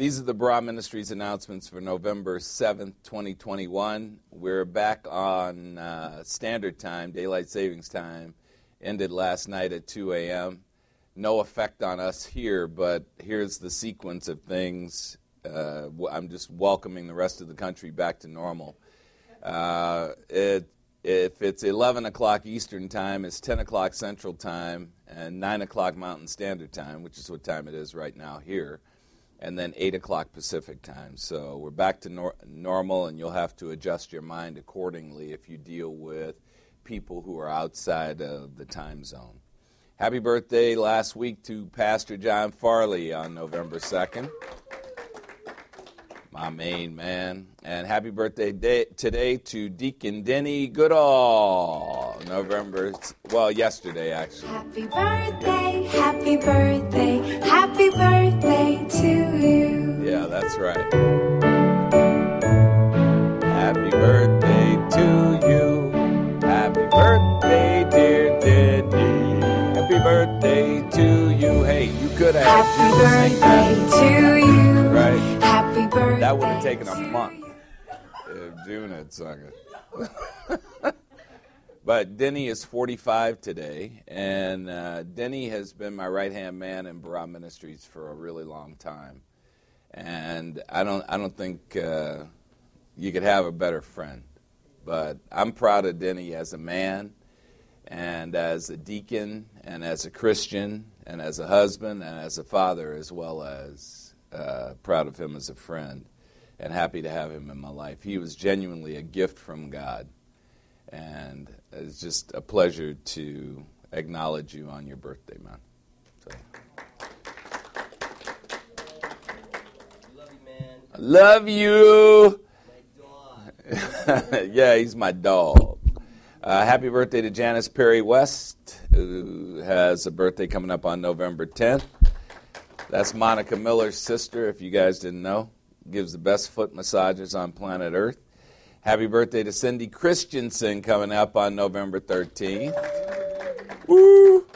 These are the Barah Ministries announcements for November 7th, 2021. We're back on uh, standard time, daylight savings time, ended last night at 2 a.m. No effect on us here, but here's the sequence of things. Uh, I'm just welcoming the rest of the country back to normal. Uh, it, if it's 11 o'clock Eastern Time, it's 10 o'clock Central Time, and 9 o'clock Mountain Standard Time, which is what time it is right now here and then 8 o'clock Pacific time. So we're back to nor- normal, and you'll have to adjust your mind accordingly if you deal with people who are outside of the time zone. Happy birthday last week to Pastor John Farley on November 2nd. My main man. And happy birthday day, today to Deacon Denny Goodall. November, well, yesterday actually. Happy birthday, happy birthday, happy birthday to you. Yeah, that's right. Happy birthday to you. Happy birthday, dear Denny. Happy birthday to you. Hey, you could have. Happy birthday to you. Right. Happy birthday. That would have taken a month if June had sung it. but Denny is 45 today, and uh, Denny has been my right hand man in Barah Ministries for a really long time. And I don't, I don't think uh, you could have a better friend. But I'm proud of Denny as a man, and as a deacon, and as a Christian, and as a husband, and as a father, as well as uh, proud of him as a friend and happy to have him in my life. He was genuinely a gift from God, and it's just a pleasure to acknowledge you on your birthday, man. So. Love you, man. I love you. My dog. yeah, he's my dog. Uh, happy birthday to Janice Perry West, who has a birthday coming up on November 10th. That's Monica Miller's sister, if you guys didn't know. Gives the best foot massages on planet Earth. Happy birthday to Cindy Christensen coming up on November 13th. Woo!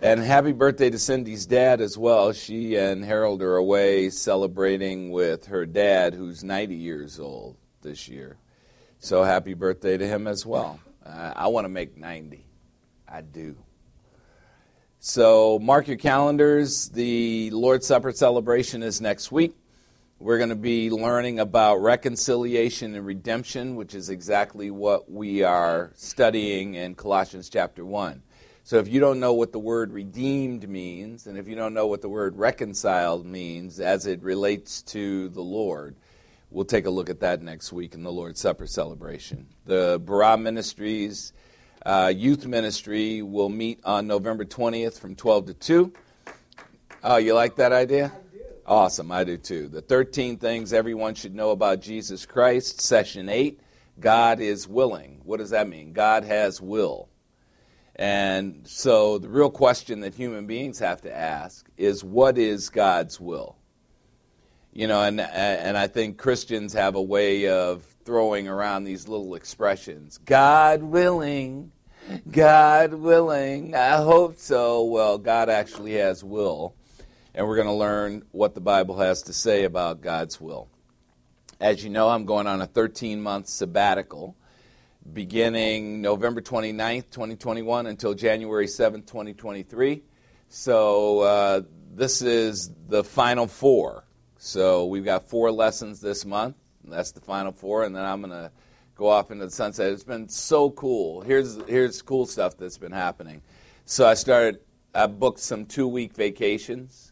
And happy birthday to Cindy's dad as well. She and Harold are away celebrating with her dad, who's 90 years old this year. So happy birthday to him as well. Uh, I want to make 90. I do. So mark your calendars. The Lord's Supper celebration is next week. We're going to be learning about reconciliation and redemption, which is exactly what we are studying in Colossians chapter 1. So if you don't know what the word redeemed means, and if you don't know what the word reconciled means as it relates to the Lord, we'll take a look at that next week in the Lord's Supper celebration. The Barah Ministries uh, youth ministry will meet on November 20th from 12 to 2. Oh, you like that idea? Awesome, I do too. The 13 things everyone should know about Jesus Christ, session 8. God is willing. What does that mean? God has will. And so the real question that human beings have to ask is what is God's will? You know, and and I think Christians have a way of throwing around these little expressions. God willing, God willing. I hope so. Well, God actually has will and we're going to learn what the Bible has to say about God's will. As you know, I'm going on a 13 month sabbatical beginning November 29th, 2021 until January 7th, 2023. So uh, this is the final four. So we've got four lessons this month. That's the final four, and then I'm going to go off into the sunset. It's been so cool. Here's here's cool stuff that's been happening. So I started. I booked some two week vacations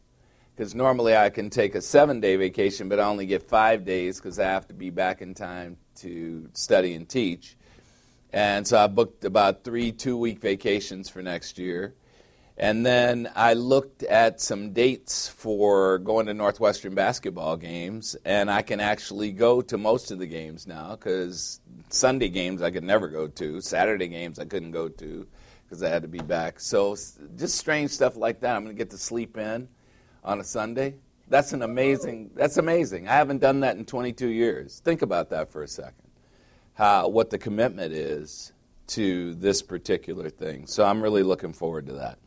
because normally I can take a seven day vacation, but I only get five days because I have to be back in time to study and teach. And so I booked about three two week vacations for next year. And then I looked at some dates for going to Northwestern basketball games, and I can actually go to most of the games now because Sunday games I could never go to, Saturday games I couldn't go to because I had to be back. So just strange stuff like that. I'm going to get to sleep in on a Sunday. That's an amazing. That's amazing. I haven't done that in 22 years. Think about that for a second. How what the commitment is to this particular thing. So I'm really looking forward to that.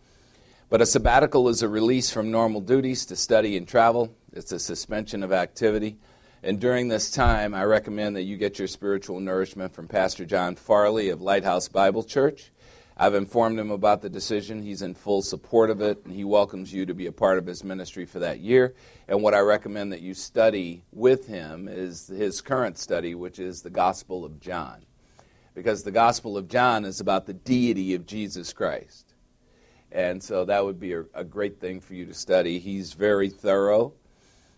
But a sabbatical is a release from normal duties to study and travel. It's a suspension of activity. And during this time, I recommend that you get your spiritual nourishment from Pastor John Farley of Lighthouse Bible Church. I've informed him about the decision. He's in full support of it, and he welcomes you to be a part of his ministry for that year. And what I recommend that you study with him is his current study, which is the Gospel of John. Because the Gospel of John is about the deity of Jesus Christ. And so that would be a, a great thing for you to study. He's very thorough,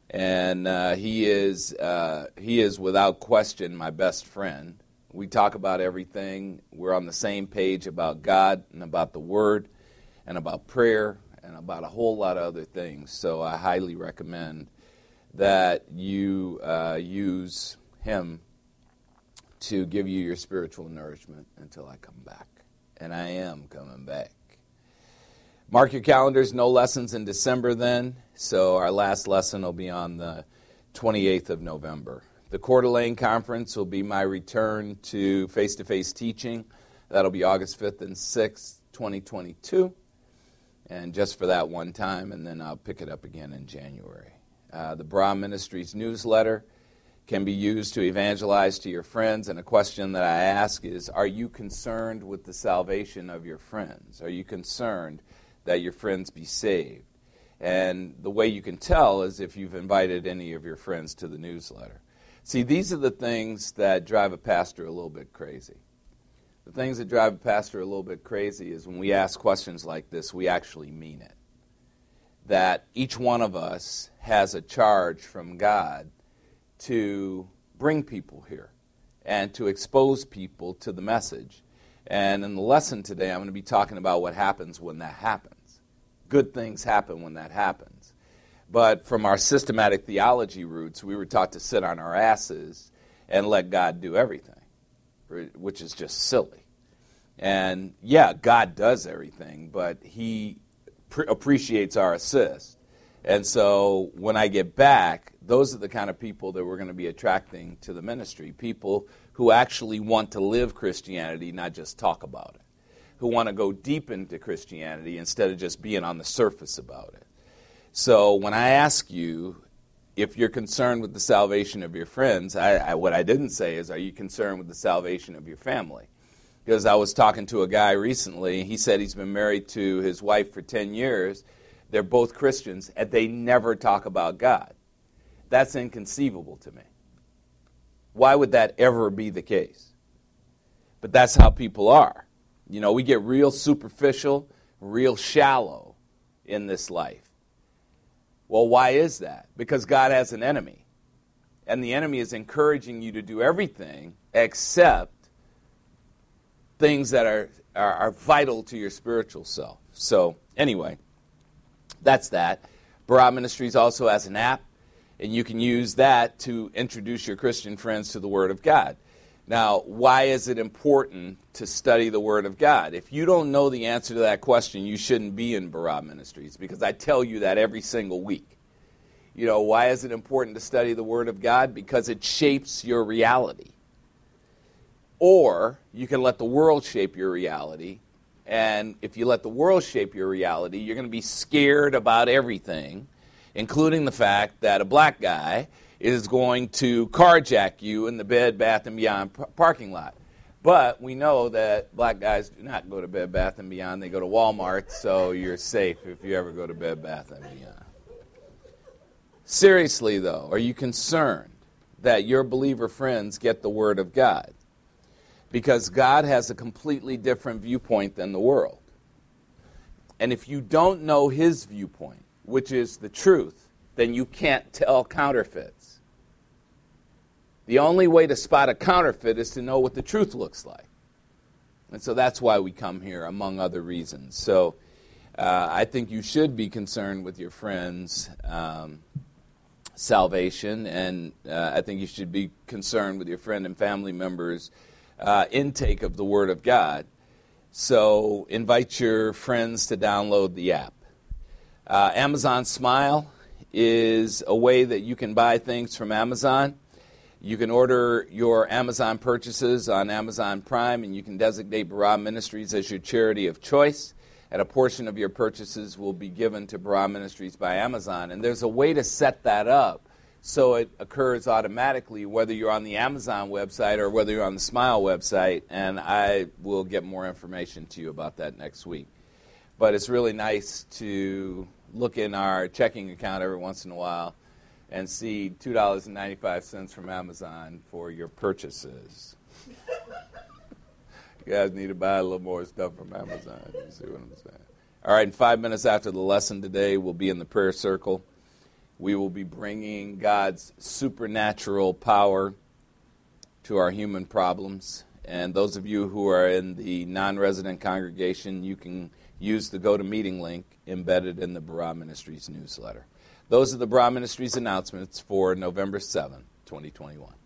and uh, he, is, uh, he is without question my best friend. We talk about everything. We're on the same page about God and about the Word and about prayer and about a whole lot of other things. So I highly recommend that you uh, use him to give you your spiritual nourishment until I come back. And I am coming back. Mark your calendars, no lessons in December then. So our last lesson will be on the 28th of November. The Coeur d'Alene Conference will be my return to face to face teaching. That'll be August 5th and 6th, 2022. And just for that one time, and then I'll pick it up again in January. Uh, the Barah Ministries newsletter can be used to evangelize to your friends. And a question that I ask is Are you concerned with the salvation of your friends? Are you concerned that your friends be saved? And the way you can tell is if you've invited any of your friends to the newsletter. See, these are the things that drive a pastor a little bit crazy. The things that drive a pastor a little bit crazy is when we ask questions like this, we actually mean it. That each one of us has a charge from God to bring people here and to expose people to the message. And in the lesson today, I'm going to be talking about what happens when that happens. Good things happen when that happens. But from our systematic theology roots, we were taught to sit on our asses and let God do everything, which is just silly. And yeah, God does everything, but He pre- appreciates our assist. And so when I get back, those are the kind of people that we're going to be attracting to the ministry people who actually want to live Christianity, not just talk about it, who want to go deep into Christianity instead of just being on the surface about it. So when I ask you if you're concerned with the salvation of your friends, I, I, what I didn't say is, are you concerned with the salvation of your family? Because I was talking to a guy recently. He said he's been married to his wife for 10 years. They're both Christians, and they never talk about God. That's inconceivable to me. Why would that ever be the case? But that's how people are. You know, we get real superficial, real shallow in this life. Well, why is that? Because God has an enemy. And the enemy is encouraging you to do everything except things that are, are, are vital to your spiritual self. So, anyway, that's that. Barah Ministries also has an app, and you can use that to introduce your Christian friends to the Word of God. Now, why is it important to study the Word of God? If you don't know the answer to that question, you shouldn't be in Barah Ministries because I tell you that every single week. You know, why is it important to study the Word of God? Because it shapes your reality. Or you can let the world shape your reality. And if you let the world shape your reality, you're going to be scared about everything, including the fact that a black guy is going to carjack you in the Bed Bath and Beyond p- parking lot. But we know that black guys do not go to Bed Bath and Beyond; they go to Walmart. So you're safe if you ever go to Bed Bath and Beyond. Seriously, though, are you concerned that your believer friends get the Word of God? Because God has a completely different viewpoint than the world. And if you don't know His viewpoint, which is the truth, then you can't tell counterfeits. The only way to spot a counterfeit is to know what the truth looks like. And so that's why we come here, among other reasons. So uh, I think you should be concerned with your friends' um, salvation, and uh, I think you should be concerned with your friend and family members' uh, intake of the Word of God. So invite your friends to download the app. Uh, Amazon Smile is a way that you can buy things from Amazon. You can order your Amazon purchases on Amazon Prime, and you can designate Barah Ministries as your charity of choice. and a portion of your purchases will be given to Barah Ministries by Amazon. And there's a way to set that up so it occurs automatically whether you're on the Amazon website or whether you're on the Smile website. And I will get more information to you about that next week. But it's really nice to look in our checking account every once in a while and see $2.95 from Amazon for your purchases. you guys need to buy a little more stuff from Amazon. You see what I'm saying? All right, in five minutes after the lesson today, we'll be in the prayer circle. We will be bringing God's supernatural power to our human problems. And those of you who are in the non resident congregation, you can use the GoToMeeting link embedded in the Barah Ministries newsletter. Those are the Barah Ministries announcements for November 7, 2021.